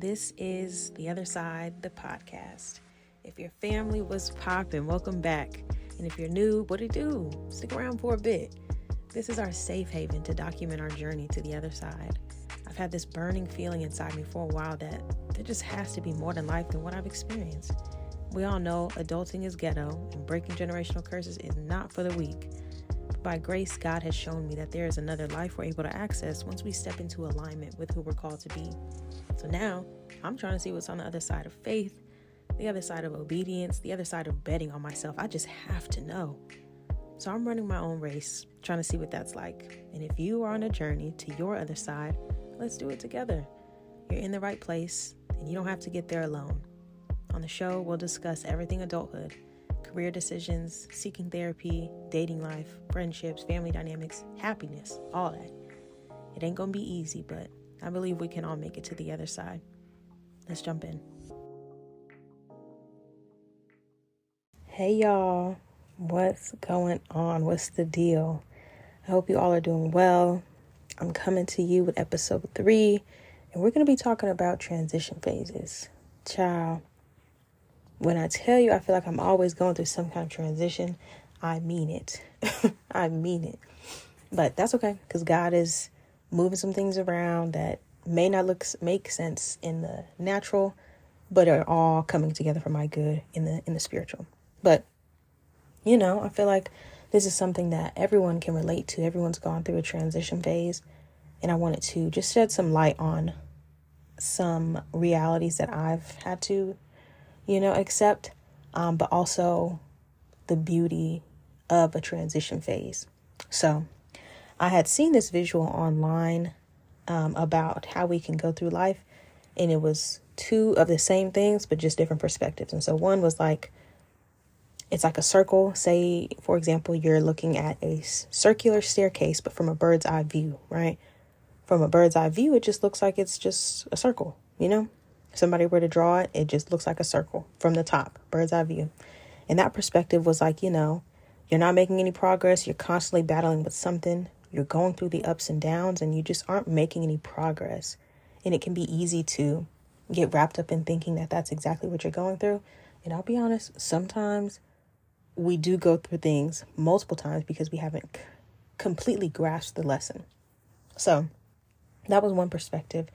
This is The Other Side, the podcast. If your family was popping, welcome back. And if you're new, what do you do? Stick around for a bit. This is our safe haven to document our journey to the other side. I've had this burning feeling inside me for a while that there just has to be more than life than what I've experienced. We all know adulting is ghetto and breaking generational curses is not for the weak. But By grace, God has shown me that there is another life we're able to access once we step into alignment with who we're called to be. So now I'm trying to see what's on the other side of faith, the other side of obedience, the other side of betting on myself. I just have to know. So I'm running my own race, trying to see what that's like. And if you are on a journey to your other side, let's do it together. You're in the right place, and you don't have to get there alone. On the show, we'll discuss everything adulthood career decisions, seeking therapy, dating life, friendships, family dynamics, happiness, all that. It ain't gonna be easy, but I believe we can all make it to the other side. Let's jump in. Hey y'all, what's going on? What's the deal? I hope you all are doing well. I'm coming to you with episode three, and we're gonna be talking about transition phases. Ciao when I tell you I feel like I'm always going through some kind of transition, I mean it. I mean it. But that's okay because God is moving some things around that may not look make sense in the natural, but are all coming together for my good in the in the spiritual. But you know, I feel like this is something that everyone can relate to. Everyone's gone through a transition phase, and I wanted to just shed some light on some realities that I've had to you know, accept, um, but also the beauty of a transition phase. So I had seen this visual online um, about how we can go through life, and it was two of the same things, but just different perspectives. And so one was like, it's like a circle. Say, for example, you're looking at a circular staircase, but from a bird's eye view, right? From a bird's eye view, it just looks like it's just a circle, you know? If somebody were to draw it, it just looks like a circle from the top, bird's eye view. And that perspective was like, you know, you're not making any progress, you're constantly battling with something, you're going through the ups and downs, and you just aren't making any progress. And it can be easy to get wrapped up in thinking that that's exactly what you're going through. And I'll be honest, sometimes we do go through things multiple times because we haven't c- completely grasped the lesson. So that was one perspective.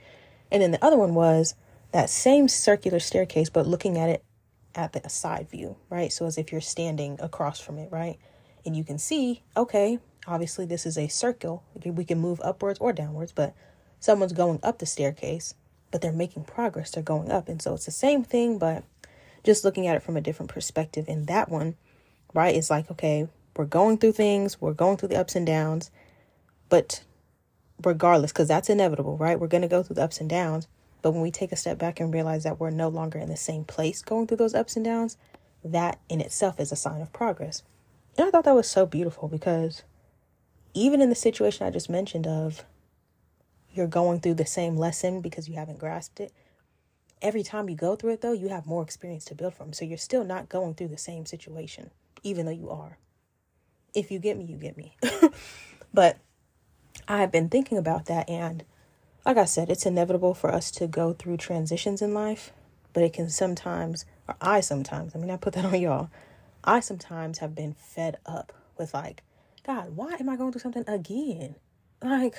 And then the other one was that same circular staircase, but looking at it at the side view, right? So as if you're standing across from it, right? And you can see, okay, obviously this is a circle. We can move upwards or downwards, but someone's going up the staircase, but they're making progress. They're going up. And so it's the same thing, but just looking at it from a different perspective. In that one, right, it's like, okay, we're going through things, we're going through the ups and downs, but regardless, because that's inevitable, right? We're going to go through the ups and downs. But when we take a step back and realize that we're no longer in the same place going through those ups and downs, that in itself is a sign of progress. And I thought that was so beautiful because even in the situation I just mentioned of you're going through the same lesson because you haven't grasped it, every time you go through it though, you have more experience to build from. So you're still not going through the same situation, even though you are. If you get me, you get me. but I have been thinking about that and like I said, it's inevitable for us to go through transitions in life, but it can sometimes, or I sometimes, I mean, I put that on y'all. I sometimes have been fed up with like, God, why am I going through something again? Like,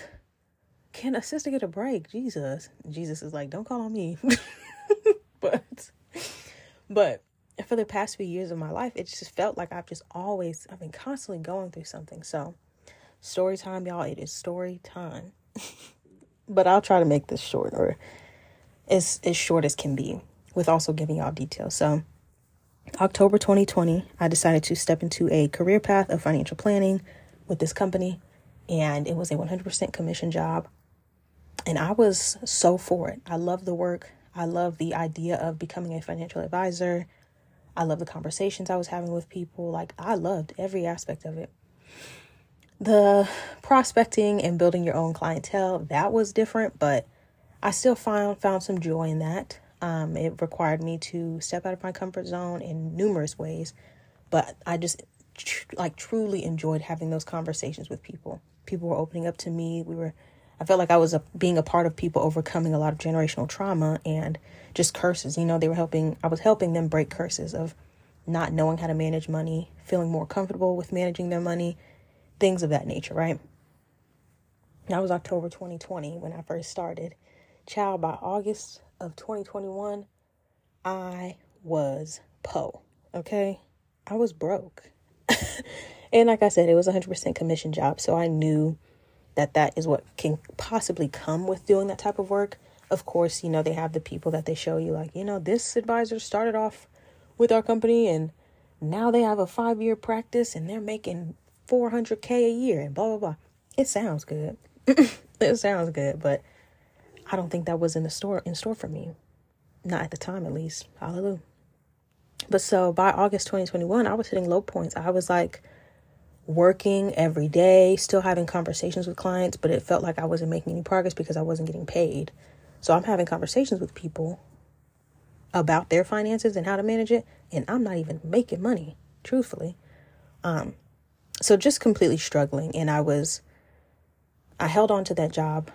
can a sister get a break? Jesus. Jesus is like, don't call on me. but, but for the past few years of my life, it just felt like I've just always, I've been constantly going through something. So, story time, y'all. It is story time. but I'll try to make this short or as as short as can be with also giving y'all details. So October 2020, I decided to step into a career path of financial planning with this company and it was a 100% commission job. And I was so for it. I love the work. I love the idea of becoming a financial advisor. I love the conversations I was having with people. Like I loved every aspect of it the prospecting and building your own clientele that was different but i still found found some joy in that um, it required me to step out of my comfort zone in numerous ways but i just tr- like truly enjoyed having those conversations with people people were opening up to me we were I felt like I was a, being a part of people overcoming a lot of generational trauma and just curses. You know, they were helping, I was helping them break curses of not knowing how to manage money, feeling more comfortable with managing their money, things of that nature, right? That was October 2020 when I first started. Child, by August of 2021, I was po, okay? I was broke. and like I said, it was a 100% commission job, so I knew that that is what can possibly come with doing that type of work. Of course, you know, they have the people that they show you like, you know, this advisor started off with our company and now they have a 5-year practice and they're making 400k a year and blah blah blah. It sounds good. it sounds good, but I don't think that was in the store in store for me. Not at the time at least. Hallelujah. But so by August 2021, I was hitting low points. I was like working every day, still having conversations with clients, but it felt like I wasn't making any progress because I wasn't getting paid. So I'm having conversations with people about their finances and how to manage it, and I'm not even making money, truthfully. Um, so just completely struggling, and I was, I held on to that job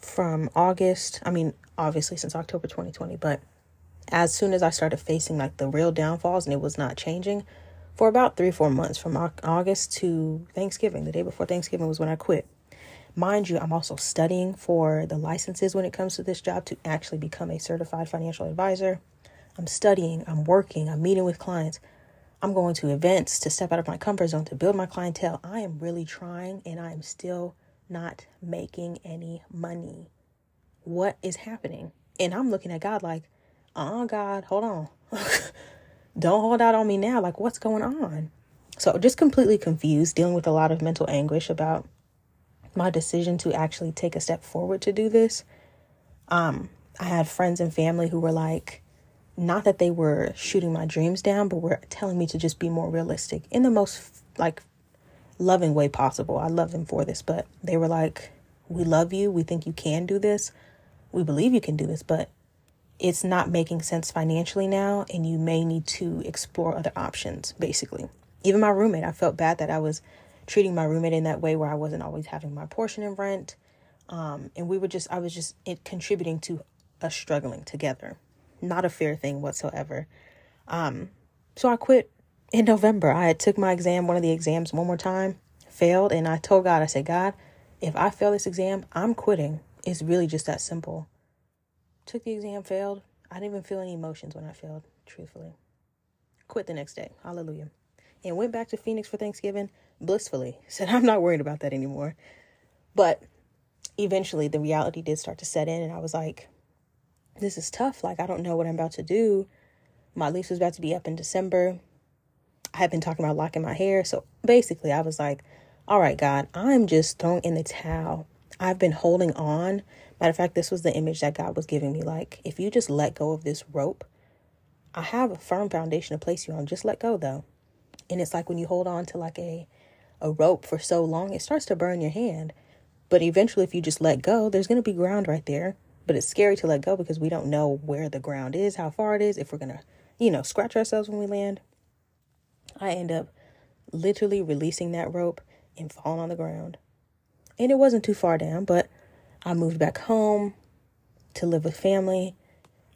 from August. I mean, obviously since October 2020, but as soon as I started facing like the real downfalls and it was not changing, for about three, four months from August to Thanksgiving. The day before Thanksgiving was when I quit. Mind you, I'm also studying for the licenses when it comes to this job to actually become a certified financial advisor. I'm studying, I'm working, I'm meeting with clients. I'm going to events to step out of my comfort zone to build my clientele. I am really trying and I am still not making any money. What is happening? And I'm looking at God like, oh, God, hold on. don't hold out on me now. Like, what's going on? So, just completely confused, dealing with a lot of mental anguish about my decision to actually take a step forward to do this. Um, I had friends and family who were like, not that they were shooting my dreams down, but were telling me to just be more realistic in the most like loving way possible. I love them for this, but they were like, we love you. We think you can do this. We believe you can do this, but it's not making sense financially now and you may need to explore other options basically even my roommate i felt bad that i was treating my roommate in that way where i wasn't always having my portion of rent um, and we were just i was just contributing to us struggling together not a fair thing whatsoever um, so i quit in november i took my exam one of the exams one more time failed and i told god i said god if i fail this exam i'm quitting it's really just that simple Took the exam, failed. I didn't even feel any emotions when I failed, truthfully. Quit the next day. Hallelujah. And went back to Phoenix for Thanksgiving blissfully. Said, I'm not worried about that anymore. But eventually the reality did start to set in, and I was like, this is tough. Like, I don't know what I'm about to do. My lease was about to be up in December. I had been talking about locking my hair. So basically, I was like, all right, God, I'm just throwing in the towel. I've been holding on Matter of fact, this was the image that God was giving me. Like, if you just let go of this rope, I have a firm foundation to place you on. Just let go though. And it's like when you hold on to like a a rope for so long, it starts to burn your hand. But eventually if you just let go, there's gonna be ground right there. But it's scary to let go because we don't know where the ground is, how far it is, if we're gonna, you know, scratch ourselves when we land. I end up literally releasing that rope and falling on the ground. And it wasn't too far down, but I moved back home to live with family.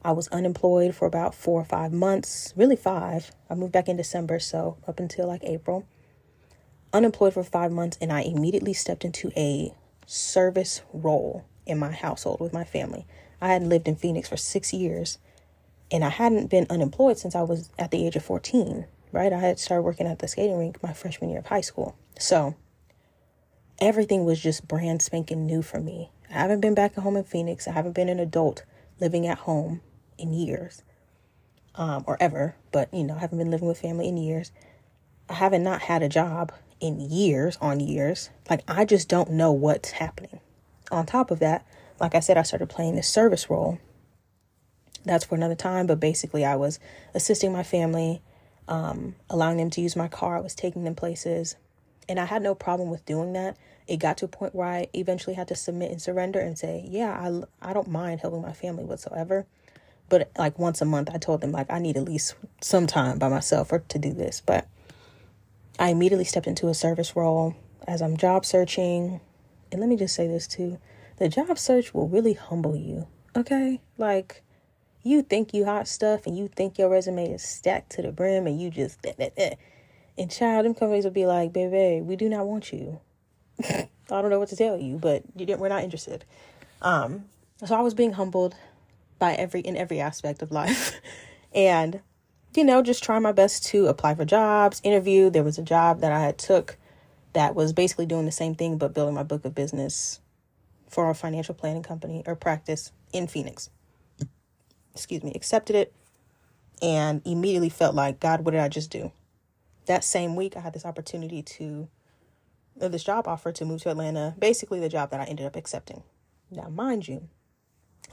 I was unemployed for about four or five months, really five. I moved back in December, so up until like April. Unemployed for five months, and I immediately stepped into a service role in my household with my family. I hadn't lived in Phoenix for six years, and I hadn't been unemployed since I was at the age of 14, right? I had started working at the skating rink my freshman year of high school. So everything was just brand spanking new for me. I haven't been back at home in Phoenix. I haven't been an adult living at home in years, um, or ever. But you know, I haven't been living with family in years. I haven't not had a job in years on years. Like I just don't know what's happening. On top of that, like I said, I started playing this service role. That's for another time, but basically, I was assisting my family, um, allowing them to use my car. I was taking them places, and I had no problem with doing that it got to a point where I eventually had to submit and surrender and say, yeah, I, I don't mind helping my family whatsoever. But like once a month, I told them like I need at least some time by myself or to do this. But I immediately stepped into a service role as I'm job searching And let me just say this too the job search will really humble you. Okay? Like, you think you hot stuff and you think your resume is stacked to the brim and you just eh, eh, eh. and child them companies will be like baby we do not want you. I don't know what to tell you but you didn't, we're not interested. Um so i was being humbled by every in every aspect of life. And you know just try my best to apply for jobs interview. There was a job that i had took that was basically doing the same thing but building my book of business for a financial planning company or practice in phoenix excuse me, accepted it and immediately felt like, God, what did I just do? That same week, I had this opportunity to, this job offer to move to Atlanta, basically the job that I ended up accepting. Now, mind you,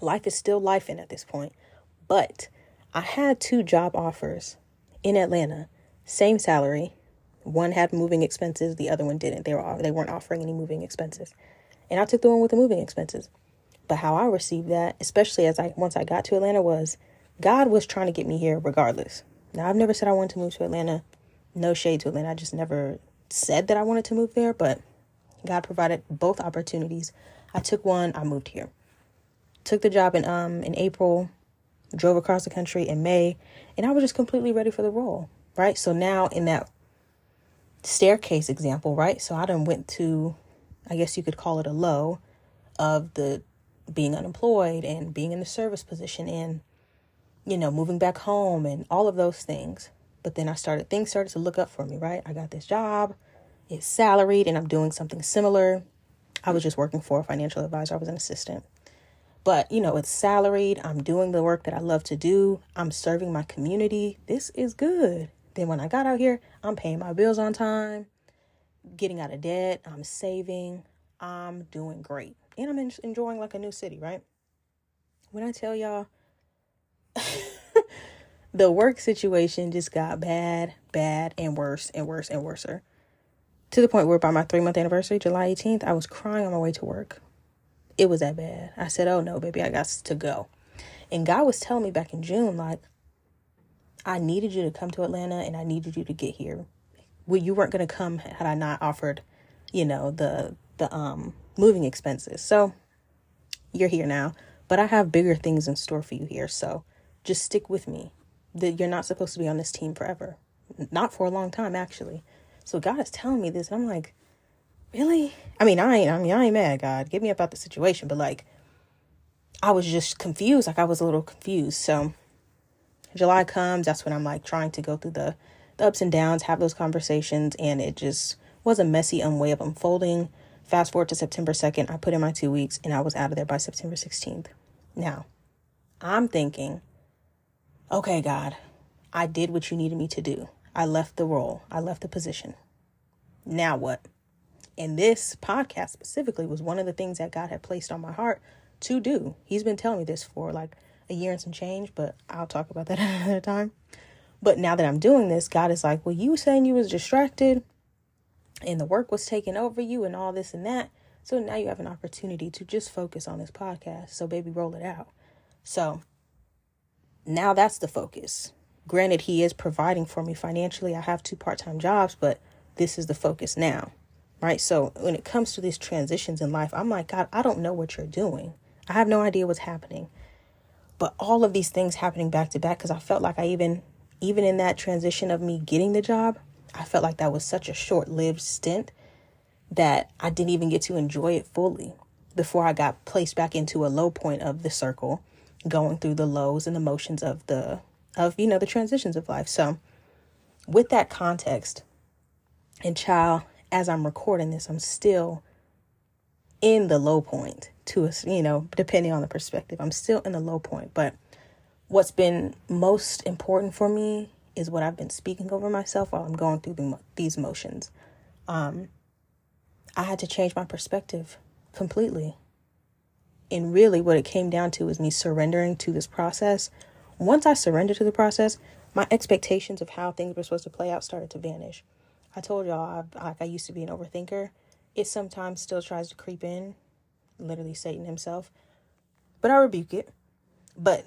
life is still life in at this point, but I had two job offers in Atlanta, same salary. One had moving expenses, the other one didn't. They were they weren't offering any moving expenses. And I took the one with the moving expenses. But how I received that, especially as I once I got to Atlanta, was God was trying to get me here regardless. Now I've never said I wanted to move to Atlanta. No shade to Atlanta. I just never said that I wanted to move there, but God provided both opportunities. I took one, I moved here. Took the job in um in April, drove across the country in May, and I was just completely ready for the role. Right? So now in that staircase example, right? So I done went to I guess you could call it a low of the being unemployed and being in the service position and you know moving back home and all of those things. But then i started things started to look up for me right? I got this job it's salaried and i'm doing something similar. I was just working for a financial advisor. I was an assistant. But you know it's salaried. I'm doing the work that i love to do. I'm serving my community. This is good. Then when i got out here i'm paying my bills on time getting out of debt. I'm saving. I'm doing great and I'm enjoying like a new city, right? When I tell y'all, the work situation just got bad, bad, and worse, and worse, and worser. To the point where by my three month anniversary, July 18th, I was crying on my way to work. It was that bad. I said, Oh no, baby, I got to go. And God was telling me back in June, like, I needed you to come to Atlanta and I needed you to get here. Well, you weren't going to come had I not offered, you know, the, the, um, moving expenses. So you're here now, but I have bigger things in store for you here. So just stick with me. That you're not supposed to be on this team forever. Not for a long time actually. So God is telling me this and I'm like, really? I mean, I ain't I mean, I ain't mad, God. Get me about the situation, but like I was just confused, like I was a little confused. So July comes, that's when I'm like trying to go through the, the ups and downs, have those conversations, and it just was a messy um, way of unfolding. Fast forward to September 2nd, I put in my two weeks and I was out of there by September 16th. Now, I'm thinking, okay, God, I did what you needed me to do. I left the role, I left the position. Now what? And this podcast specifically was one of the things that God had placed on my heart to do. He's been telling me this for like a year and some change, but I'll talk about that another time. But now that I'm doing this, God is like, well, you saying you was distracted and the work was taking over you and all this and that. So now you have an opportunity to just focus on this podcast. So, baby, roll it out. So now that's the focus. Granted, he is providing for me financially. I have two part time jobs, but this is the focus now, right? So when it comes to these transitions in life, I'm like, God, I don't know what you're doing. I have no idea what's happening. But all of these things happening back to back, because I felt like I even, even in that transition of me getting the job, I felt like that was such a short lived stint that I didn't even get to enjoy it fully before I got placed back into a low point of the circle, going through the lows and the motions of the of you know the transitions of life. So with that context, and child, as I'm recording this, I'm still in the low point to us, you know, depending on the perspective. I'm still in the low point, but what's been most important for me is what I've been speaking over myself while I'm going through the, these motions. Um, I had to change my perspective completely. And really, what it came down to is me surrendering to this process. Once I surrendered to the process, my expectations of how things were supposed to play out started to vanish. I told y'all I, like I used to be an overthinker. It sometimes still tries to creep in, literally Satan himself, but I rebuke it. But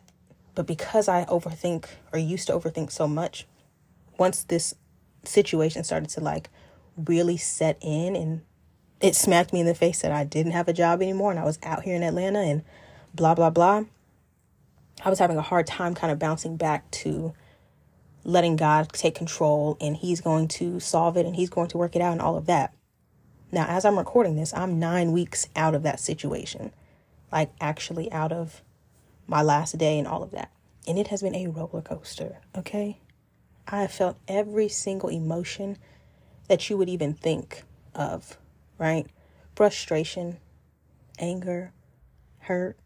but because I overthink or used to overthink so much, once this situation started to like really set in and it smacked me in the face that I didn't have a job anymore and I was out here in Atlanta and blah, blah, blah. I was having a hard time kind of bouncing back to letting God take control and He's going to solve it and He's going to work it out and all of that. Now, as I'm recording this, I'm nine weeks out of that situation, like actually out of my last day and all of that. And it has been a roller coaster, okay? I have felt every single emotion that you would even think of, right? Frustration, anger, hurt,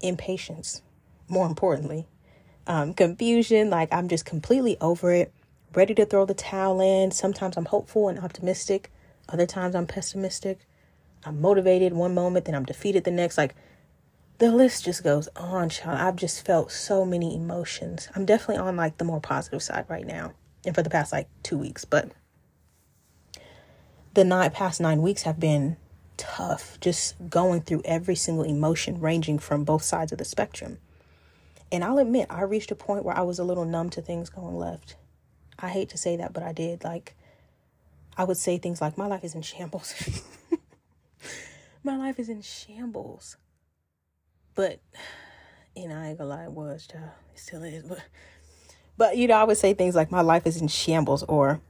impatience, more importantly, um, confusion. Like I'm just completely over it, ready to throw the towel in. Sometimes I'm hopeful and optimistic, other times I'm pessimistic. I'm motivated one moment, then I'm defeated the next. Like the list just goes on, child. I've just felt so many emotions. I'm definitely on like the more positive side right now, and for the past like two weeks, but the nine past nine weeks have been tough, just going through every single emotion, ranging from both sides of the spectrum. And I'll admit, I reached a point where I was a little numb to things going left. I hate to say that, but I did. Like, I would say things like, My life is in shambles. My life is in shambles. But you know, I ain't gonna lie, it was, child. It still is. But but you know, I would say things like my life is in shambles or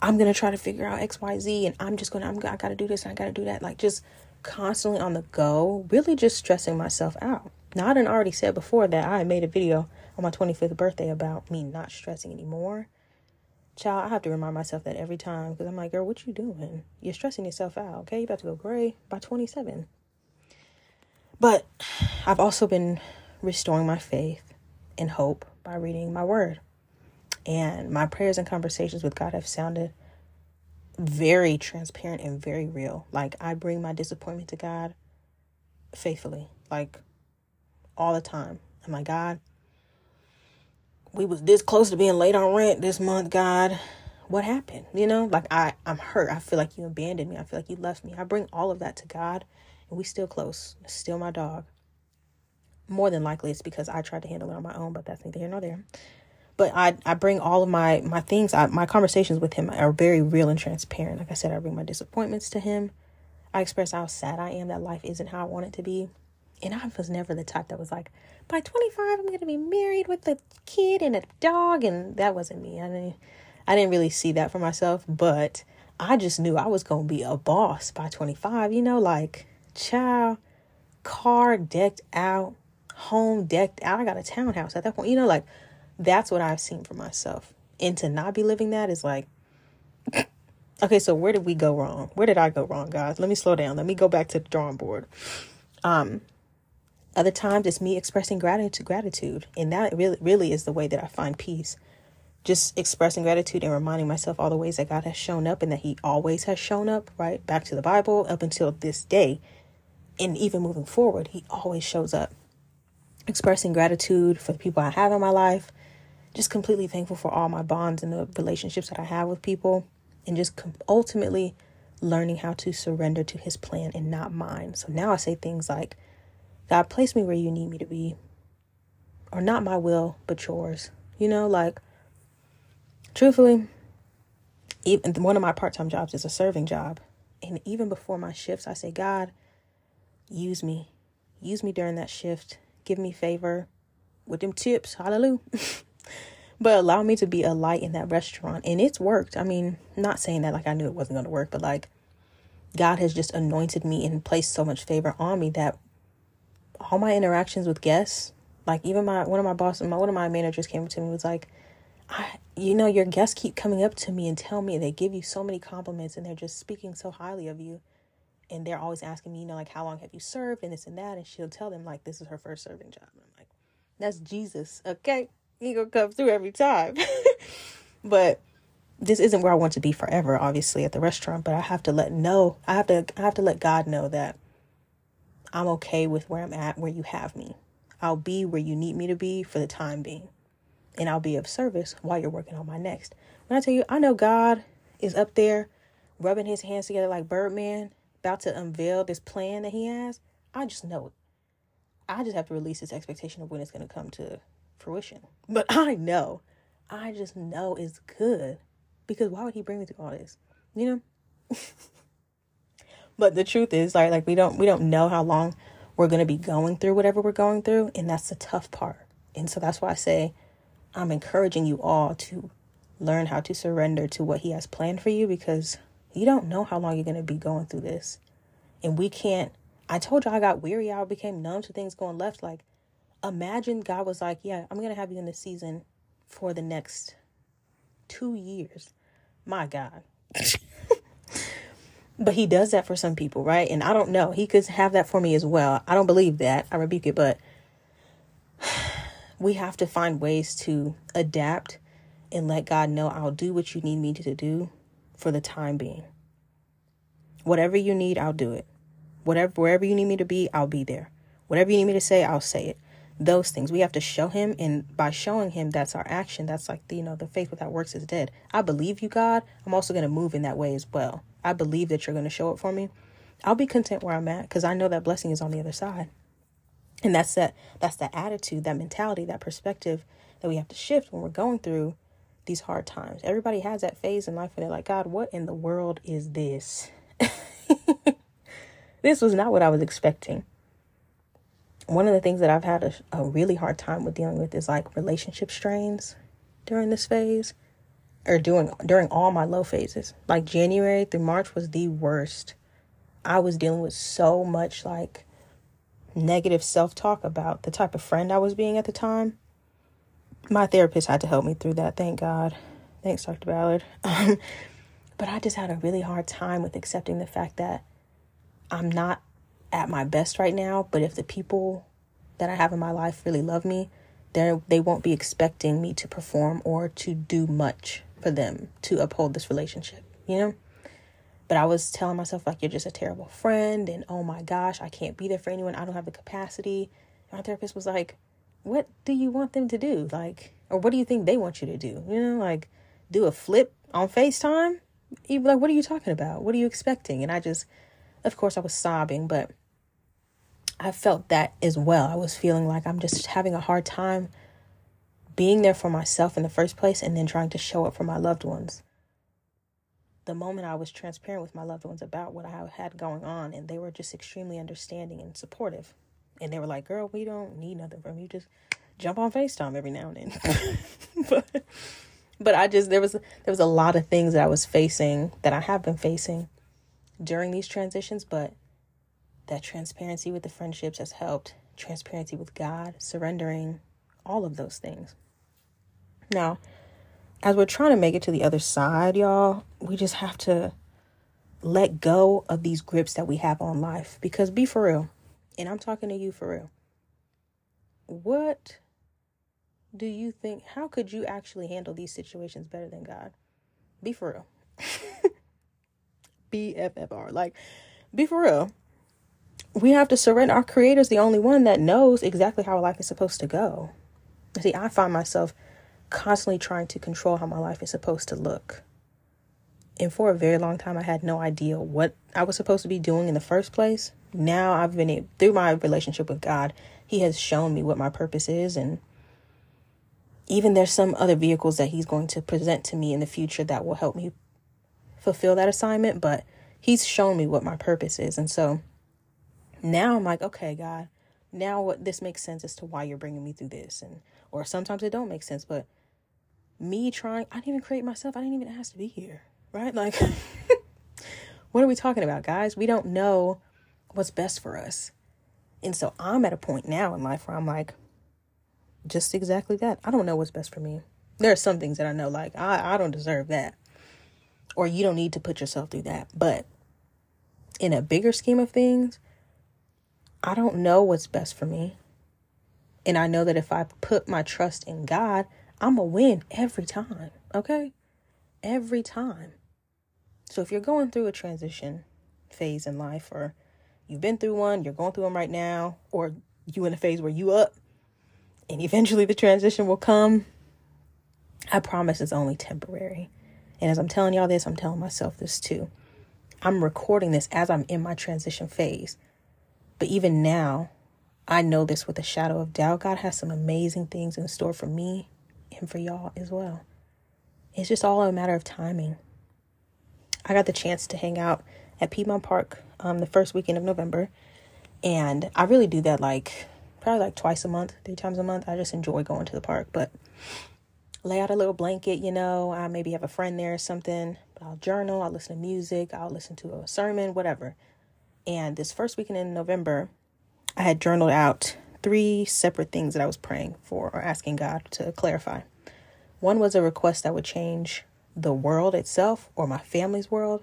I'm gonna try to figure out XYZ and I'm just gonna I'm I gotta do this and I gotta do that. Like just constantly on the go, really just stressing myself out. Now I didn't already said before that I made a video on my 25th birthday about me not stressing anymore. Child, I have to remind myself that every time because I'm like, girl, what you doing? You're stressing yourself out, okay? You about to go gray by 27. But I've also been restoring my faith and hope by reading my word. And my prayers and conversations with God have sounded very transparent and very real. Like I bring my disappointment to God faithfully, like all the time. I'm like, God, we was this close to being late on rent this month, God. What happened? You know, like I, I'm hurt. I feel like you abandoned me. I feel like you left me. I bring all of that to God and we still close. still my dog. More than likely, it's because I tried to handle it on my own, but that's neither here nor there. But I, I bring all of my my things. I, my conversations with him are very real and transparent. Like I said, I bring my disappointments to him. I express how sad I am that life isn't how I want it to be. And I was never the type that was like, by 25, I'm going to be married with a kid and a dog. And that wasn't me. I didn't, I didn't really see that for myself. But I just knew I was going to be a boss by 25. You know, like child, car decked out, home decked out. I got a townhouse at that point. You know, like that's what I've seen for myself. And to not be living that is like, okay, so where did we go wrong? Where did I go wrong, guys? Let me slow down. Let me go back to the drawing board. Um, other times it's me expressing gratitude, gratitude, and that really, really is the way that I find peace. Just expressing gratitude and reminding myself all the ways that God has shown up and that He always has shown up. Right back to the Bible up until this day, and even moving forward, he always shows up. Expressing gratitude for the people I have in my life, just completely thankful for all my bonds and the relationships that I have with people, and just ultimately learning how to surrender to his plan and not mine. So now I say things like, God, place me where you need me to be, or not my will, but yours. You know, like, truthfully, even one of my part time jobs is a serving job. And even before my shifts, I say, God, use me. Use me during that shift. Give me favor with them tips. Hallelujah. but allow me to be a light in that restaurant. And it's worked. I mean, not saying that like I knew it wasn't going to work, but like God has just anointed me and placed so much favor on me that all my interactions with guests, like even my one of my bosses, my one of my managers came to me was like, I, you know, your guests keep coming up to me and tell me they give you so many compliments and they're just speaking so highly of you and they're always asking me, you know, like how long have you served and this and that, and she'll tell them like this is her first serving job. And I'm like, that's Jesus, okay? He gonna come through every time. but this isn't where I want to be forever, obviously, at the restaurant. But I have to let know, I have to, I have to let God know that I'm okay with where I'm at, where you have me. I'll be where you need me to be for the time being, and I'll be of service while you're working on my next. When I tell you, I know God is up there rubbing his hands together like Birdman about to unveil this plan that he has, I just know it. I just have to release this expectation of when it's going to come to fruition. But I know, I just know it's good because why would he bring me through all this? You know? but the truth is like like we don't we don't know how long we're going to be going through whatever we're going through and that's the tough part and so that's why i say i'm encouraging you all to learn how to surrender to what he has planned for you because you don't know how long you're going to be going through this and we can't i told you i got weary i became numb to things going left like imagine god was like yeah i'm going to have you in this season for the next two years my god But he does that for some people, right? And I don't know. He could have that for me as well. I don't believe that. I rebuke it, but we have to find ways to adapt and let God know I'll do what you need me to do for the time being. Whatever you need, I'll do it. Whatever wherever you need me to be, I'll be there. Whatever you need me to say, I'll say it. Those things we have to show him and by showing him that's our action. That's like the, you know, the faith without works is dead. I believe you, God. I'm also going to move in that way as well. I believe that you're going to show up for me, I'll be content where I'm at because I know that blessing is on the other side. And that's that that's the attitude, that mentality, that perspective that we have to shift when we're going through these hard times. Everybody has that phase in life where they're like, God, what in the world is this? this was not what I was expecting. One of the things that I've had a, a really hard time with dealing with is like relationship strains during this phase or during during all my low phases. Like January through March was the worst. I was dealing with so much like negative self-talk about the type of friend I was being at the time. My therapist had to help me through that, thank God. Thanks, Dr. Ballard. But I just had a really hard time with accepting the fact that I'm not at my best right now, but if the people that I have in my life really love me, they they won't be expecting me to perform or to do much for them to uphold this relationship, you know? But I was telling myself, like, you're just a terrible friend, and oh my gosh, I can't be there for anyone. I don't have the capacity. My therapist was like, what do you want them to do? Like, or what do you think they want you to do? You know, like, do a flip on FaceTime? Like, what are you talking about? What are you expecting? And I just, of course, I was sobbing, but I felt that as well. I was feeling like I'm just having a hard time being there for myself in the first place and then trying to show up for my loved ones. The moment I was transparent with my loved ones about what I had going on, and they were just extremely understanding and supportive. And they were like, Girl, we don't need nothing from you. Just jump on FaceTime every now and then. but but I just there was there was a lot of things that I was facing that I have been facing during these transitions, but that transparency with the friendships has helped. Transparency with God, surrendering, all of those things. Now, as we're trying to make it to the other side, y'all, we just have to let go of these grips that we have on life. Because be for real, and I'm talking to you for real. What do you think? How could you actually handle these situations better than God? Be for real. BFFR. Like, be for real. We have to surrender. Our Creator's the only one that knows exactly how our life is supposed to go. See, I find myself constantly trying to control how my life is supposed to look. And for a very long time, I had no idea what I was supposed to be doing in the first place. Now I've been through my relationship with God, He has shown me what my purpose is. And even there's some other vehicles that He's going to present to me in the future that will help me fulfill that assignment. But He's shown me what my purpose is. And so now I'm like, okay, God, now what this makes sense as to why you're bringing me through this. And or sometimes it don't make sense but me trying i didn't even create myself i didn't even ask to be here right like what are we talking about guys we don't know what's best for us and so i'm at a point now in life where i'm like just exactly that i don't know what's best for me there are some things that i know like i, I don't deserve that or you don't need to put yourself through that but in a bigger scheme of things i don't know what's best for me and I know that if I put my trust in God, I'm going to win every time. Okay? Every time. So if you're going through a transition phase in life, or you've been through one, you're going through them right now, or you in a phase where you up and eventually the transition will come, I promise it's only temporary. And as I'm telling y'all this, I'm telling myself this too. I'm recording this as I'm in my transition phase. But even now, I know this with a shadow of doubt. God has some amazing things in store for me and for y'all as well. It's just all a matter of timing. I got the chance to hang out at Piedmont Park um, the first weekend of November. And I really do that like probably like twice a month, three times a month. I just enjoy going to the park. But lay out a little blanket, you know, I maybe have a friend there or something. I'll journal, I'll listen to music, I'll listen to a sermon, whatever. And this first weekend in November, I had journaled out three separate things that I was praying for or asking God to clarify. One was a request that would change the world itself or my family's world.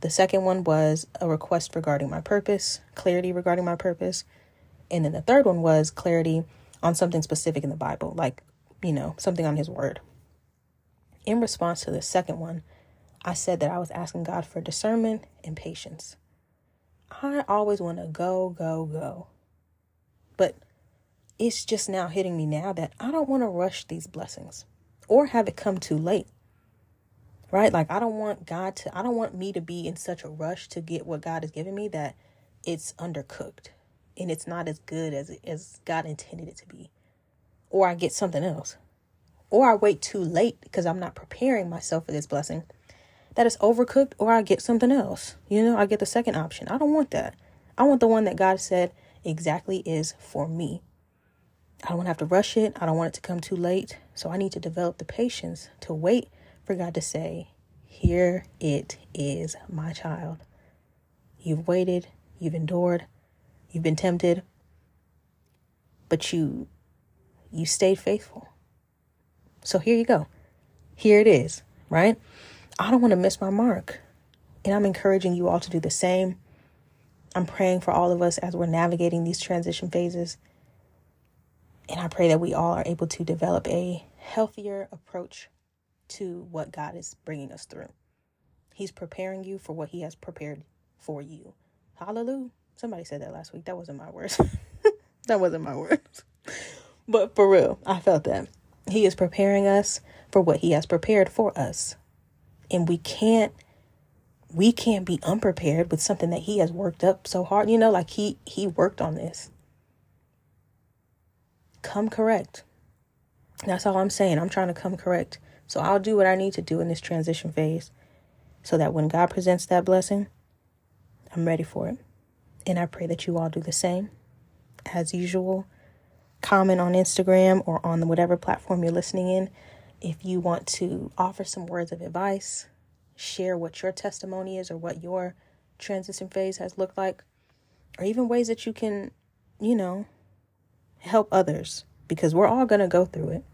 The second one was a request regarding my purpose, clarity regarding my purpose. And then the third one was clarity on something specific in the Bible, like, you know, something on His Word. In response to the second one, I said that I was asking God for discernment and patience. I always want to go, go, go. But it's just now hitting me now that I don't want to rush these blessings or have it come too late right? Like, I don't want God to, I don't want me to be in such a rush to get what God has given me that it's undercooked and it's not as good as, as God intended it to be. Or I get something else. Or I wait too late because I'm not preparing myself for this blessing that is overcooked, or I get something else. You know, I get the second option. I don't want that. I want the one that God said exactly is for me. I don't want to have to rush it. I don't want it to come too late. So I need to develop the patience to wait for God to say, Here it is, my child. You've waited, you've endured, you've been tempted, but you you stayed faithful. So here you go. Here it is, right? I don't want to miss my mark. And I'm encouraging you all to do the same. I'm praying for all of us as we're navigating these transition phases. And I pray that we all are able to develop a healthier approach to what God is bringing us through. He's preparing you for what He has prepared for you. Hallelujah. Somebody said that last week. That wasn't my words. that wasn't my words. But for real, I felt that. He is preparing us for what He has prepared for us. And we can't we can't be unprepared with something that he has worked up so hard you know like he he worked on this come correct that's all i'm saying i'm trying to come correct so I'll do what I need to do in this transition phase so that when God presents that blessing, I'm ready for it. And I pray that you all do the same. As usual, comment on Instagram or on whatever platform you're listening in if you want to offer some words of advice, share what your testimony is or what your transition phase has looked like, or even ways that you can, you know, help others because we're all going to go through it.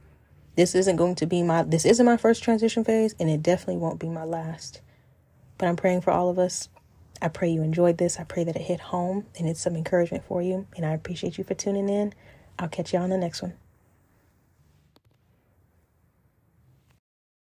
This isn't going to be my this isn't my first transition phase and it definitely won't be my last. But I'm praying for all of us. I pray you enjoyed this. I pray that it hit home and it's some encouragement for you. And I appreciate you for tuning in. I'll catch you on the next one.